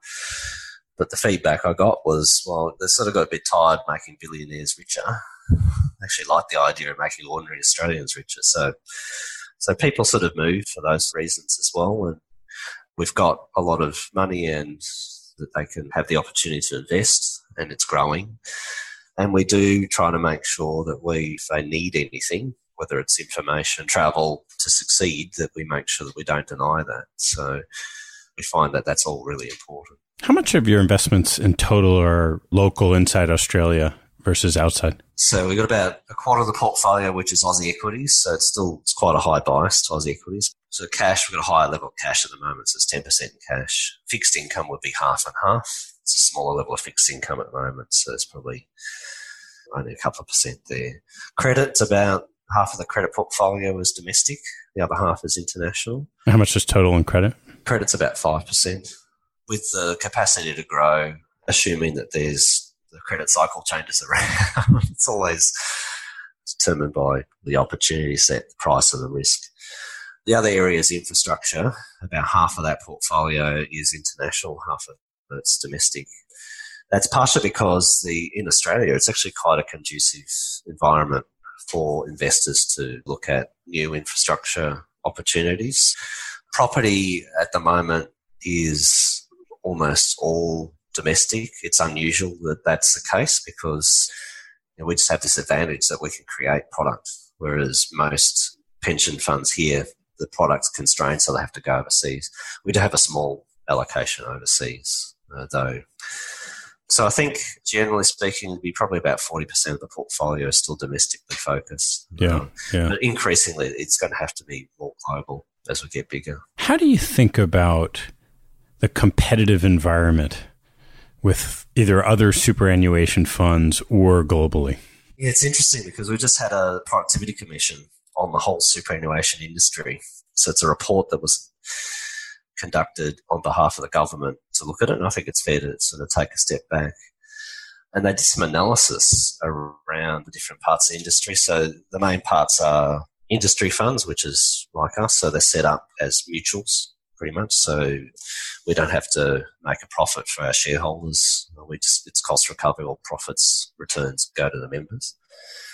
Speaker 3: But the feedback I got was, well, they sort of got a bit tired making billionaires richer. They actually like the idea of making ordinary Australians richer. So, so people sort of moved for those reasons as well. And we've got a lot of money and that they can have the opportunity to invest and it's growing. And we do try to make sure that we, if they need anything, whether it's information, travel to succeed, that we make sure that we don't deny that. So we find that that's all really important.
Speaker 2: How much of your investments in total are local inside Australia versus outside?
Speaker 3: So we've got about a quarter of the portfolio, which is Aussie equities. So it's still it's quite a high bias to Aussie equities. So cash, we've got a higher level of cash at the moment. So it's 10% in cash. Fixed income would be half and half. It's a smaller level of fixed income at the moment. So it's probably only a couple of percent there. Credit's about half of the credit portfolio is domestic. The other half is international.
Speaker 2: How much is total in credit?
Speaker 3: Credit's about 5%. With the capacity to grow, assuming that there's the credit cycle changes around, it's always determined by the opportunity set, the price, and the risk. The other area is infrastructure. About half of that portfolio is international, half of it's domestic. That's partially because the in Australia it's actually quite a conducive environment for investors to look at new infrastructure opportunities. Property at the moment is almost all domestic. It's unusual that that's the case because you know, we just have this advantage that we can create product, whereas most pension funds here, the product's constrained, so they have to go overseas. We do have a small allocation overseas, uh, though. So I think, generally speaking, it'd be probably about 40% of the portfolio is still domestically focused.
Speaker 2: Yeah, um, yeah.
Speaker 3: But increasingly, it's going to have to be more global as we get bigger.
Speaker 2: How do you think about the competitive environment with either other superannuation funds or globally?
Speaker 3: Yeah, it's interesting because we just had a productivity commission on the whole superannuation industry. So it's a report that was conducted on behalf of the government to look at it. And I think it's fair to sort of take a step back. And they did some analysis around the different parts of the industry. So the main parts are industry funds, which is like us. So they're set up as mutuals pretty much. So we don't have to make a profit for our shareholders. We just, it's cost recovery or profits returns go to the members.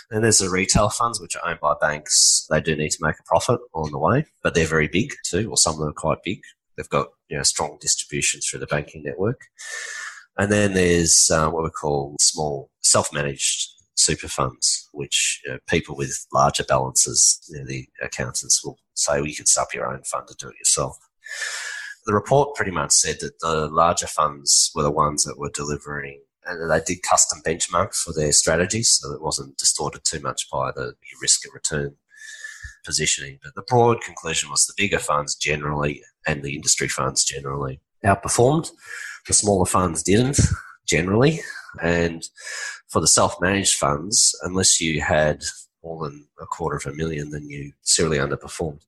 Speaker 3: And there's the retail funds, which are owned by banks. They do need to make a profit on the way, but they're very big too, or some of them are quite big. They've got you know strong distribution through the banking network. And then there's uh, what we call small self-managed super funds, which you know, people with larger balances, you know, the accountants will say, well, you can set up your own fund to do it yourself. The report pretty much said that the larger funds were the ones that were delivering and they did custom benchmarks for their strategies so it wasn't distorted too much by the risk and return positioning. But the broad conclusion was the bigger funds generally and the industry funds generally outperformed. The smaller funds didn't generally. And for the self managed funds, unless you had more than a quarter of a million, then you seriously underperformed.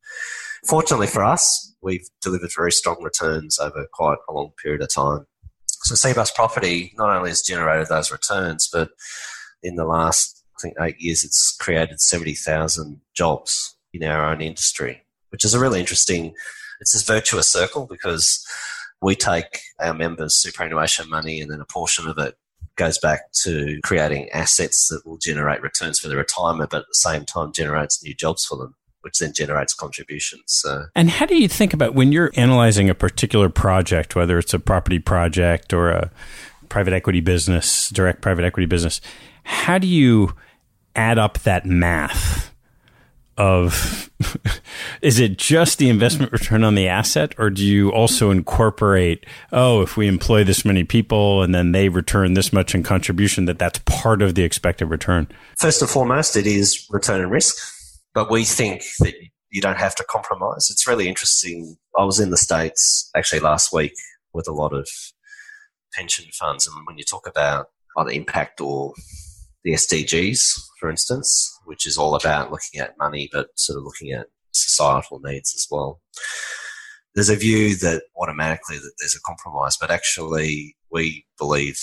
Speaker 3: Fortunately for us, we've delivered very strong returns over quite a long period of time. So Cbus Property not only has generated those returns, but in the last, I think, eight years, it's created 70,000 jobs in our own industry, which is a really interesting, it's this virtuous circle because we take our members' superannuation money and then a portion of it goes back to creating assets that will generate returns for their retirement, but at the same time generates new jobs for them which then generates contributions. So.
Speaker 2: And how do you think about when you're analyzing a particular project, whether it's a property project or a private equity business, direct private equity business, how do you add up that math of is it just the investment return on the asset or do you also incorporate oh if we employ this many people and then they return this much in contribution that that's part of the expected return?
Speaker 3: First and foremost it is return and risk but we think that you don't have to compromise. It's really interesting. I was in the states actually last week with a lot of pension funds and when you talk about either impact or the SDGs, for instance, which is all about looking at money, but sort of looking at societal needs as well. There's a view that automatically that there's a compromise, but actually we believe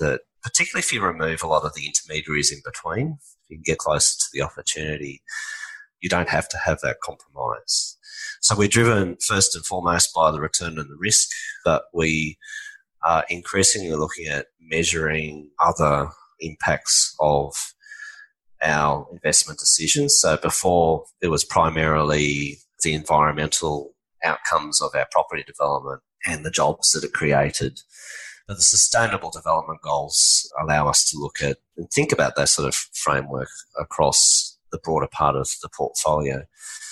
Speaker 3: that particularly if you remove a lot of the intermediaries in between, if you can get closer to the opportunity, you don't have to have that compromise. So we're driven first and foremost by the return and the risk, but we are increasingly looking at measuring other impacts of our investment decisions. So before it was primarily the environmental outcomes of our property development and the jobs that it created. But the sustainable development goals allow us to look at and think about that sort of framework across the broader part of the portfolio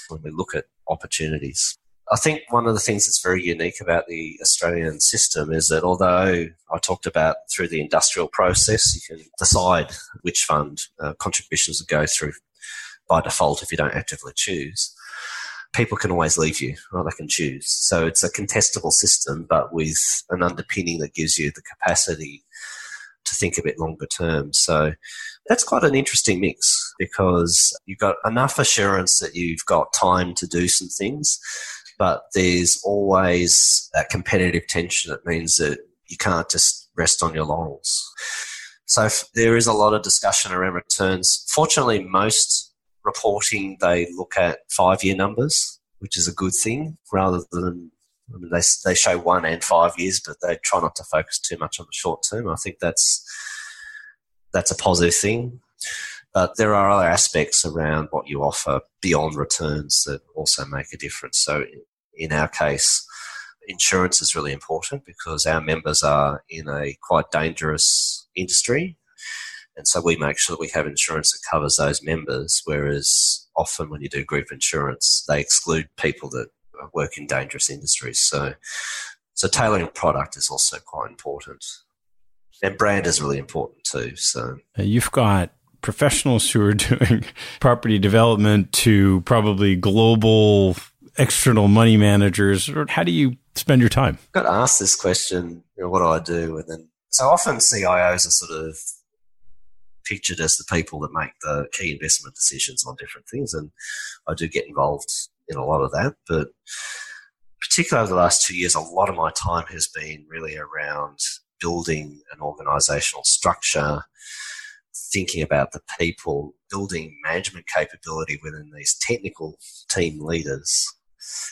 Speaker 3: when we look at opportunities. I think one of the things that's very unique about the Australian system is that although I talked about through the industrial process, you can decide which fund uh, contributions will go through by default if you don't actively choose. People can always leave you, or they can choose. So it's a contestable system, but with an underpinning that gives you the capacity to think a bit longer term. So that's quite an interesting mix because you've got enough assurance that you've got time to do some things but there's always that competitive tension that means that you can't just rest on your laurels. So there is a lot of discussion around returns. Fortunately, most reporting they look at five year numbers, which is a good thing, rather than I mean, they they show one and five years, but they try not to focus too much on the short term. I think that's that's a positive thing. But there are other aspects around what you offer beyond returns that also make a difference. So in our case, insurance is really important because our members are in a quite dangerous industry. And so we make sure that we have insurance that covers those members, whereas often when you do group insurance, they exclude people that work in dangerous industries. So, so tailoring product is also quite important. And brand is really important too. So uh,
Speaker 2: you've got professionals who are doing property development to probably global external money managers? Or how do you spend your time?
Speaker 3: I got asked this question, you know, what do I do? And then so often CIOs are sort of pictured as the people that make the key investment decisions on different things. And I do get involved in a lot of that. But particularly over the last two years, a lot of my time has been really around building an organizational structure, thinking about the people, building management capability within these technical team leaders.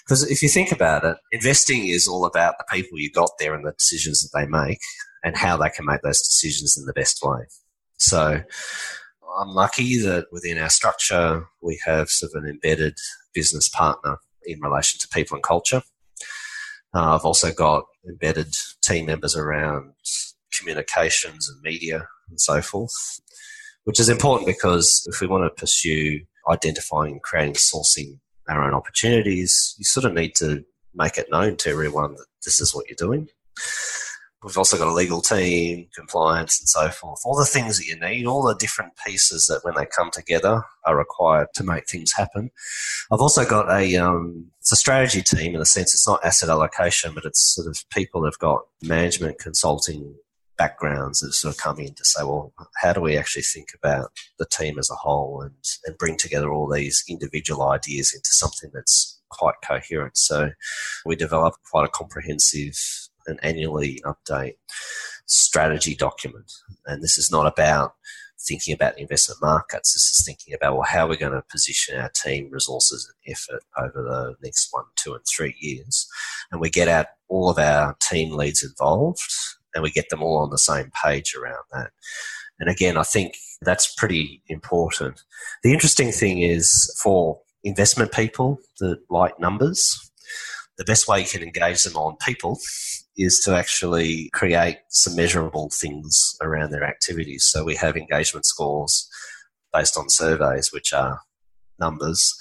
Speaker 3: Because if you think about it, investing is all about the people you got there and the decisions that they make and how they can make those decisions in the best way. So I'm lucky that within our structure, we have sort of an embedded business partner in relation to people and culture. Uh, I've also got embedded team members around communications and media and so forth which is important because if we want to pursue identifying, and creating, sourcing our own opportunities, you sort of need to make it known to everyone that this is what you're doing. We've also got a legal team, compliance, and so forth. All the things that you need, all the different pieces that when they come together are required to make things happen. I've also got a um, it's a strategy team in the sense it's not asset allocation, but it's sort of people have got management, consulting, backgrounds that sort of come in to say, well, how do we actually think about the team as a whole and, and bring together all these individual ideas into something that's quite coherent? So we develop quite a comprehensive and annually update strategy document. And this is not about thinking about the investment markets. This is thinking about, well, how are we going to position our team resources and effort over the next one, two, and three years? And we get out all of our team leads involved and we get them all on the same page around that. And again, I think that's pretty important. The interesting thing is for investment people that like numbers, the best way you can engage them on people is to actually create some measurable things around their activities. So we have engagement scores based on surveys, which are numbers.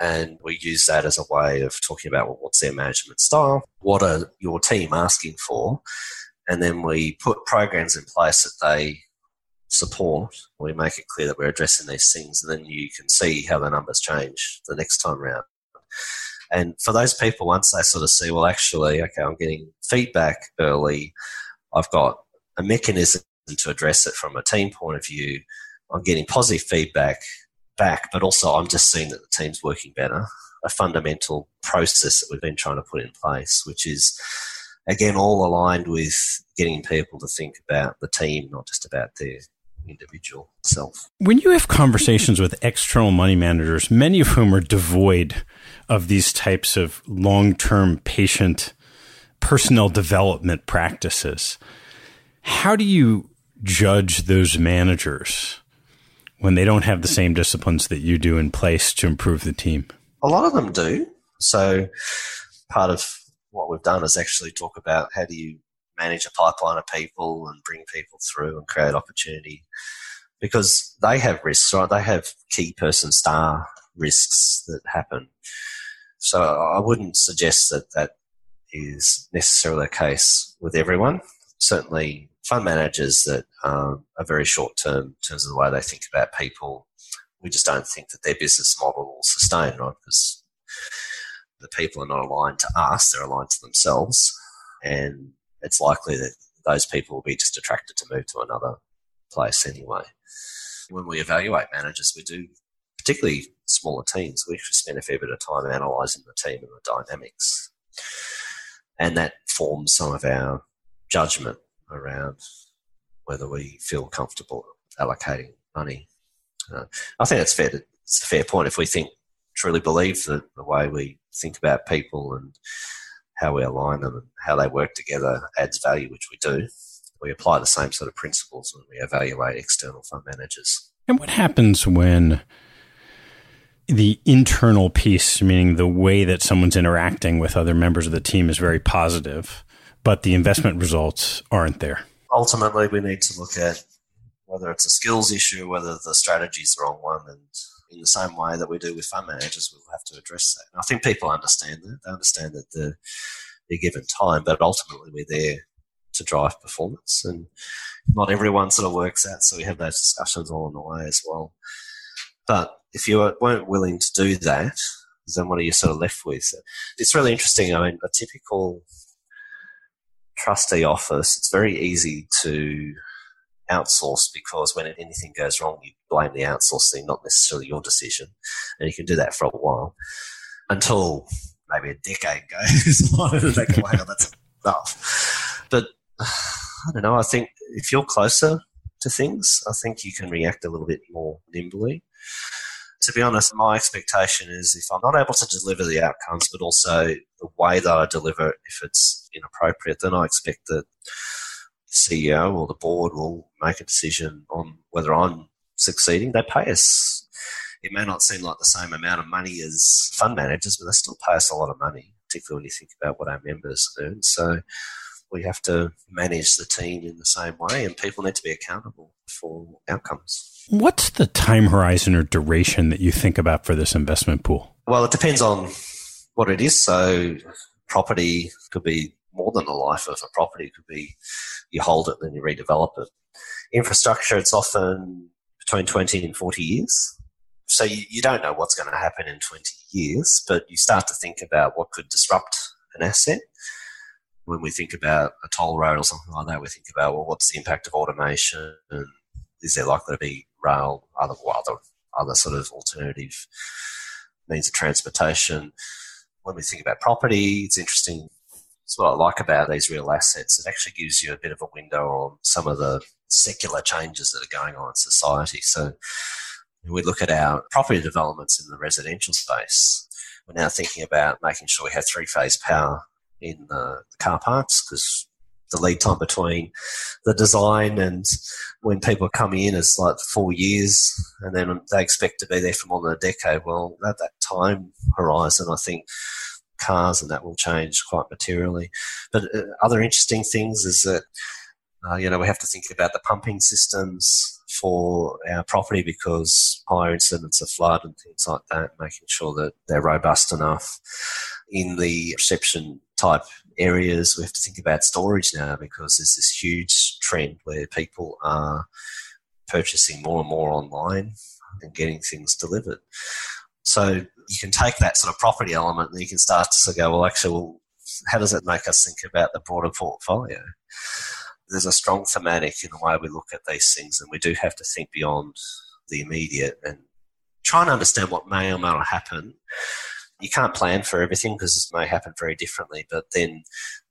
Speaker 3: And we use that as a way of talking about well, what's their management style? What are your team asking for? And then we put programs in place that they support. We make it clear that we're addressing these things, and then you can see how the numbers change the next time around. And for those people, once they sort of see, well, actually, okay, I'm getting feedback early, I've got a mechanism to address it from a team point of view, I'm getting positive feedback back, but also I'm just seeing that the team's working better. A fundamental process that we've been trying to put in place, which is again, all aligned with getting people to think about the team, not just about their individual self.
Speaker 2: When you have conversations with external money managers, many of whom are devoid of these types of long term patient personnel development practices, how do you judge those managers when they don't have the same disciplines that you do in place to improve the team?
Speaker 3: A lot of them do. So, part of what we've done is actually talk about how do you manage a pipeline of people and bring people through and create opportunity because they have risks, right? They have key person star risks that happen. So I wouldn't suggest that that is necessarily the case with everyone. Certainly, fund managers that um, are very short term in terms of the way they think about people, we just don't think that their business model will sustain, right? Because the people are not aligned to us, they're aligned to themselves. And it's likely that those people will be just attracted to move to another place anyway. When we evaluate managers, we do, particularly smaller teams, we actually spend a fair bit of time analysing the team and the dynamics. And that forms some of our judgment around whether we feel comfortable allocating money. Uh, I think that's fair. To, it's a fair point. If we think truly believe that the way we think about people and how we align them and how they work together adds value, which we do. We apply the same sort of principles when we evaluate external fund managers.
Speaker 2: And what happens when the internal piece, meaning the way that someone's interacting with other members of the team, is very positive, but the investment results aren't there?
Speaker 3: Ultimately, we need to look at whether it's a skills issue, whether the strategy is the wrong one, and in the same way that we do with fund managers, we'll have to address that. And I think people understand that. They understand that the, they're given time, but ultimately we're there to drive performance. And not everyone sort of works out, so we have those discussions along the way as well. But if you weren't willing to do that, then what are you sort of left with? It's really interesting. I mean, a typical trustee office, it's very easy to outsource because when anything goes wrong, you blame the outsourcing, not necessarily your decision. And you can do that for a while until maybe a decade goes on and they go, wow, that's enough. But I don't know. I think if you're closer to things, I think you can react a little bit more nimbly. To be honest, my expectation is if I'm not able to deliver the outcomes, but also the way that I deliver it, if it's inappropriate, then I expect that CEO or the board will make a decision on whether I'm succeeding. They pay us. It may not seem like the same amount of money as fund managers, but they still pay us a lot of money, particularly when you think about what our members earn. So we have to manage the team in the same way, and people need to be accountable for outcomes.
Speaker 2: What's the time horizon or duration that you think about for this investment pool?
Speaker 3: Well, it depends on what it is. So, property could be more than the life of a property. It could be you hold it, then you redevelop it. Infrastructure, it's often between 20 and 40 years. So you, you don't know what's going to happen in 20 years, but you start to think about what could disrupt an asset. When we think about a toll road or something like that, we think about, well, what's the impact of automation and is there likely to be rail, other, other, other sort of alternative means of transportation? When we think about property, it's interesting that's what I like about these real assets. It actually gives you a bit of a window on some of the secular changes that are going on in society. So we look at our property developments in the residential space. We're now thinking about making sure we have three phase power in the car parks because the lead time between the design and when people come in is like four years and then they expect to be there for more than a decade. Well, at that time horizon, I think cars, and that will change quite materially. But uh, other interesting things is that uh, you know we have to think about the pumping systems for our property because higher incidents of flood and things like that, making sure that they're robust enough. In the reception type areas, we have to think about storage now because there's this huge trend where people are purchasing more and more online and getting things delivered. So you can take that sort of property element and you can start to go, well, actually, well, how does it make us think about the broader portfolio? There's a strong thematic in the way we look at these things, and we do have to think beyond the immediate and try and understand what may or may not happen. You can't plan for everything because this may happen very differently, but then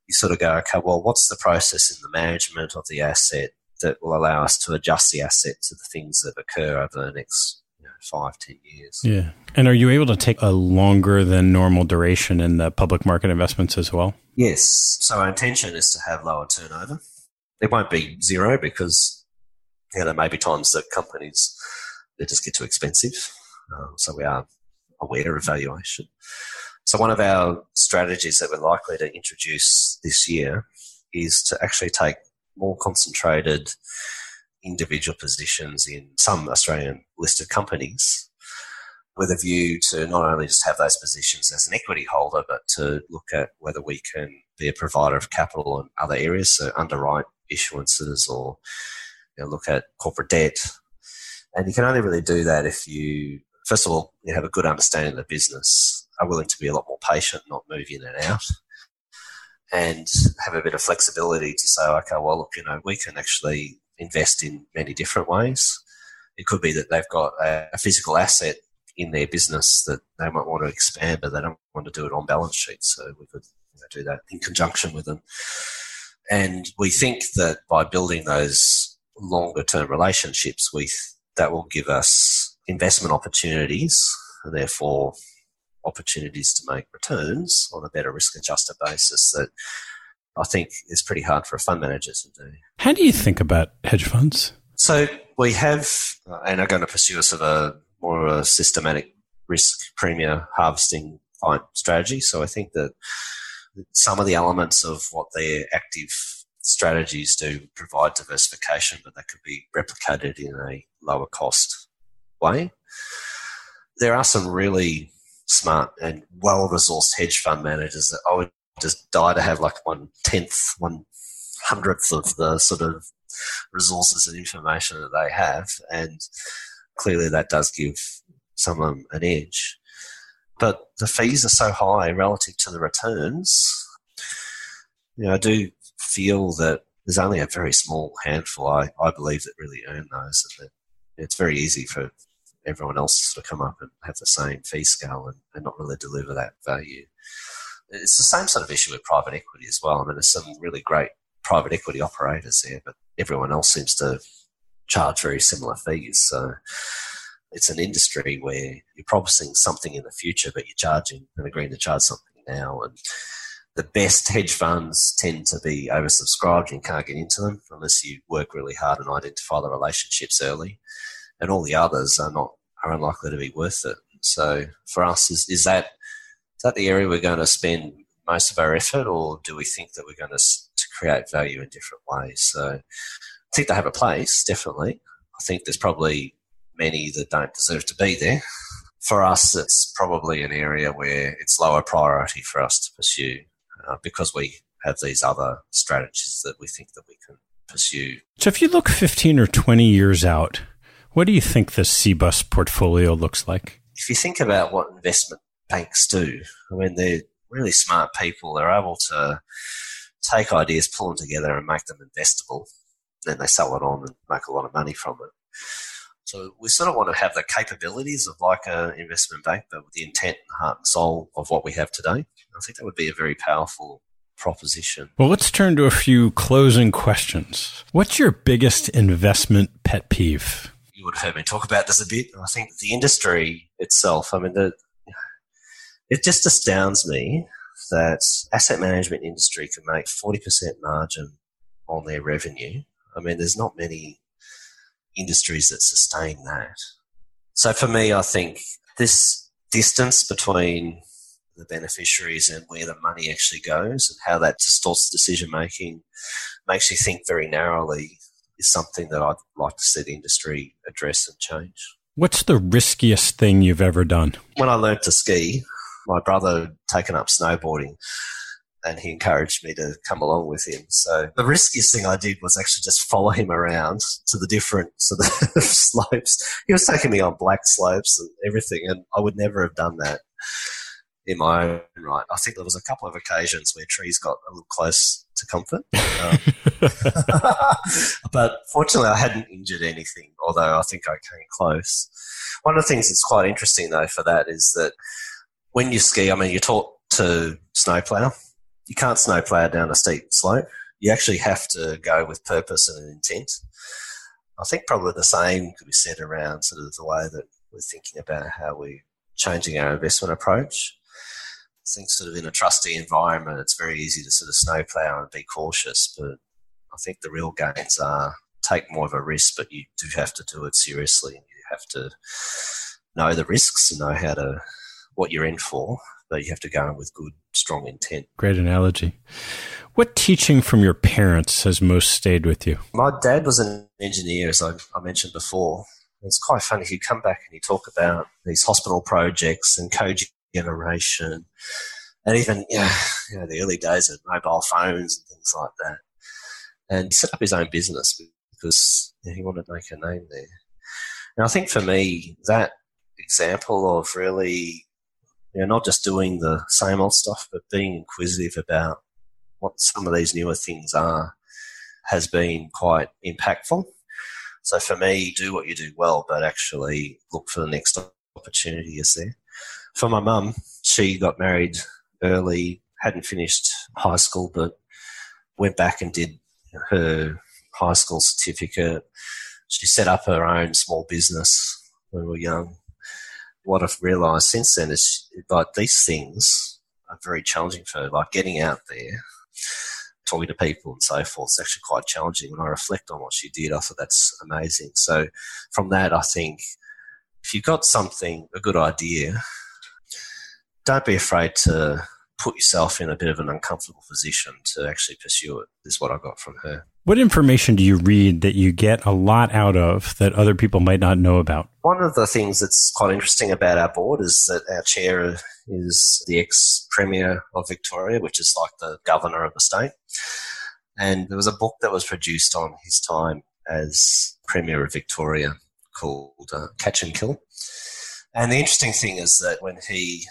Speaker 3: you sort of go, okay, well, what's the process in the management of the asset that will allow us to adjust the asset to the things that occur over the next five, ten years.
Speaker 2: Yeah. And are you able to take a longer than normal duration in the public market investments as well?
Speaker 3: Yes. So our intention is to have lower turnover. It won't be zero because you know, there may be times that companies they just get too expensive. Um, so we are aware of valuation. So one of our strategies that we're likely to introduce this year is to actually take more concentrated individual positions in some Australian listed companies with a view to not only just have those positions as an equity holder, but to look at whether we can be a provider of capital in other areas, so underwrite issuances or you know, look at corporate debt. And you can only really do that if you, first of all, you have a good understanding of the business, are willing to be a lot more patient, not move in and out, and have a bit of flexibility to say, okay, well, look, you know, we can actually invest in many different ways. It could be that they've got a, physical asset in their business that they might want to expand, but they don't want to do it on balance sheet. So we could you know, do that in conjunction with them. And we think that by building those longer term relationships, we that will give us investment opportunities and therefore opportunities to make returns on a better risk adjusted basis that I think is pretty hard for a fund manager to do.
Speaker 2: How do you think about hedge funds?
Speaker 3: So we have, uh, and are going to pursue a sort of a more of a systematic risk premium harvesting strategy. So I think that some of the elements of what their active strategies do provide diversification, but that could be replicated in a lower cost way. There are some really smart and well resourced hedge fund managers that I would just die to have like one tenth, one hundredth of the sort of resources and information that they have. And clearly that does give some of them an edge. But the fees are so high relative to the returns. You know, I do feel that there's only a very small handful, I, I believe, that really earn those, and that it's very easy for everyone else to come up and have the same fee scale and, and not really deliver that value. It's the same sort of issue with private equity as well. I mean, there's some really great private equity operators there, but everyone else seems to charge very similar fees. So it's an industry where you're promising something in the future, but you're charging and agreeing to charge something now. And the best hedge funds tend to be oversubscribed and can't get into them unless you work really hard and identify the relationships early. And all the others are not are unlikely to be worth it. So for us, is, is that is that the area we're going to spend most of our effort, or do we think that we're going to, to create value in different ways? So I think they have a place, definitely. I think there's probably many that don't deserve to be there. For us, it's probably an area where it's lower priority for us to pursue uh, because we have these other strategies that we think that we can pursue.
Speaker 2: So, if you look 15 or 20 years out, what do you think the Cbus portfolio looks like?
Speaker 3: If you think about what investment banks do, I mean, they're really smart people. They're able to take ideas, pull them together, and make them investable. Then they sell it on and make a lot of money from it. So we sort of want to have the capabilities of like an investment bank, but with the intent and heart and soul of what we have today. I think that would be a very powerful proposition.
Speaker 2: Well, let's turn to a few closing questions. What's your biggest investment pet peeve?
Speaker 3: You would have heard me talk about this a bit. I think the industry itself, I mean, the, it just astounds me that asset management industry can make 40% margin on their revenue. I mean, there's not many industries that sustain that. So for me, I think this distance between the beneficiaries and where the money actually goes and how that distorts decision making makes you think very narrowly is something that I'd like to see the industry address and change.
Speaker 2: What's the riskiest thing you've ever done?
Speaker 3: When I learned to ski, my brother had taken up snowboarding and he encouraged me to come along with him. So the riskiest thing I did was actually just follow him around to the different sort of slopes. He was taking me on black slopes and everything, and I would never have done that in my own right. I think there was a couple of occasions where trees got a little close to comfort. Um, but fortunately, I hadn't injured anything, although I think I came close. One of the things that's quite interesting, though, for that is that when you ski, I mean, you're taught to snowplow you can't snowplow down a steep slope. You actually have to go with purpose and intent. I think probably the same could be said around sort of the way that we're thinking about how we're changing our investment approach. I think sort of in a trustee environment, it's very easy to sort of snowplow and be cautious, but I think the real gains are take more of a risk, but you do have to do it seriously and you have to know the risks and know how to what you're in for but you have to go in with good, strong intent.
Speaker 2: Great analogy. What teaching from your parents has most stayed with you?
Speaker 3: My dad was an engineer, as I, I mentioned before, It's quite funny. He'd come back and he'd talk about these hospital projects and cogeneration and even you know, you know, the early days of mobile phones and things like that. And he set up his own business because you know, he wanted to make a name there. And I think for me, that example of really, you know, not just doing the same old stuff, but being inquisitive about what some of these newer things are has been quite impactful. So for me, do what you do well, but actually look for the next opportunity is there. For my mum, she got married early, hadn't finished high school, but went back and did her high school certificate. She set up her own small business when we were young. What I've realised since then is like these things are very challenging for like getting out there, talking to people and so forth. It's actually quite challenging. When I reflect on what she did, I thought that's amazing. So from that, I think if you've got something, a good idea, don't be afraid to put yourself in a bit of an uncomfortable position to actually pursue it, is what I got from her.
Speaker 2: What information do you read that you get a lot out of that other people might not know about?
Speaker 3: One of the things that's quite interesting about our board is that our chair is the ex Premier of Victoria, which is like the governor of the state. And there was a book that was produced on his time as Premier of Victoria called uh, Catch and Kill. And the interesting thing is that when he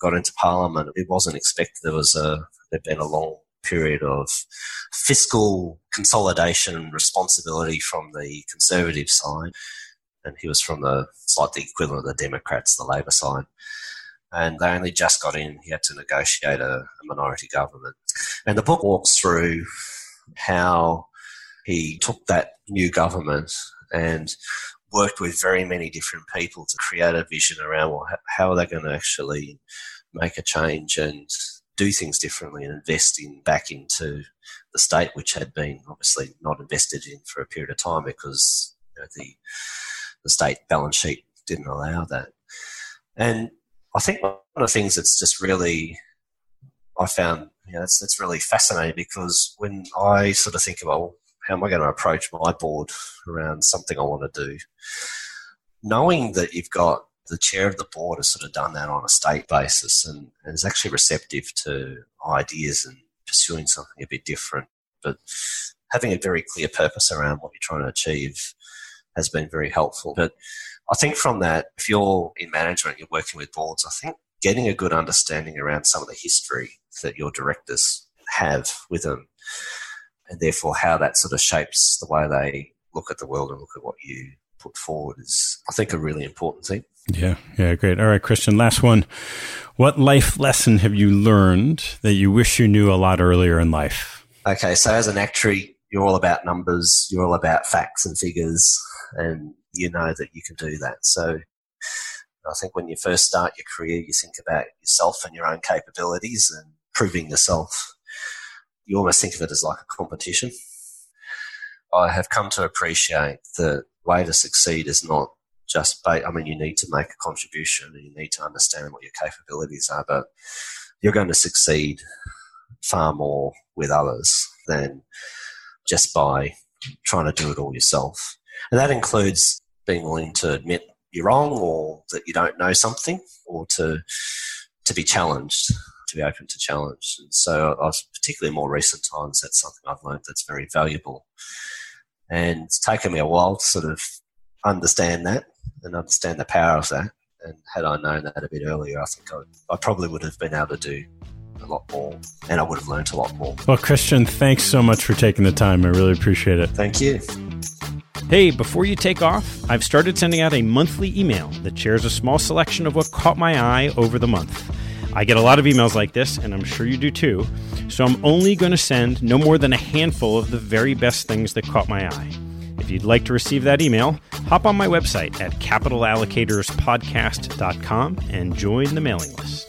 Speaker 3: got into Parliament, it wasn't expected. There was a there'd been a long period of fiscal consolidation and responsibility from the Conservative side, and he was from the slightly equivalent of the Democrats, the Labor side. And they only just got in. He had to negotiate a, a minority government. And the book walks through how he took that new government and worked with very many different people to create a vision around well, how are they going to actually make a change and do things differently and invest in back into the state, which had been obviously not invested in for a period of time because you know, the the state balance sheet didn't allow that. And I think one of the things that's just really I found you know that's that's really fascinating because when I sort of think about well, how am I going to approach my board around something I want to do? Knowing that you've got the chair of the board has sort of done that on a state basis and, and is actually receptive to ideas and pursuing something a bit different. But having a very clear purpose around what you're trying to achieve has been very helpful. But I think from that, if you're in management, you're working with boards, I think getting a good understanding around some of the history that your directors have with them and therefore how that sort of shapes the way they look at the world and look at what you put forward is, I think, a really important thing.
Speaker 2: Yeah, yeah, great. All right, Kristian, last one. What life lesson have you learned that you wish you knew a lot earlier in life?
Speaker 3: Okay, so as an actuary, you're all about numbers, you're all about facts and figures, and you know that you can do that. So I think when you first start your career, you think about yourself and your own capabilities and proving yourself you almost think of it as like a competition. I have come to appreciate the way to succeed is not just, ba- I mean, you need to make a contribution and you need to understand what your capabilities are, but you're going to succeed far more with others than just by trying to do it all yourself. And that includes being willing to admit you're wrong or that you don't know something or to, to be challenged to be open to challenge. And so, I was, particularly more recent times, that's something I've learned that's very valuable. And it's taken me a while to sort of understand that and understand the power of that. And had I known that a bit earlier, I think I, I probably would have been able to do a lot more and I would have learned a lot more.
Speaker 2: Well, Kristian, thanks so much for taking the time. I really appreciate it.
Speaker 3: Thank you.
Speaker 2: Hey, before you take off, I've started sending out a monthly email that shares a small selection of what caught my eye over the month. I get a lot of emails like this, and I'm sure you do too. So I'm only going to send no more than a handful of the very best things that caught my eye. If you'd like to receive that email, hop on my website at capitalallocatorspodcast.com and join the mailing list.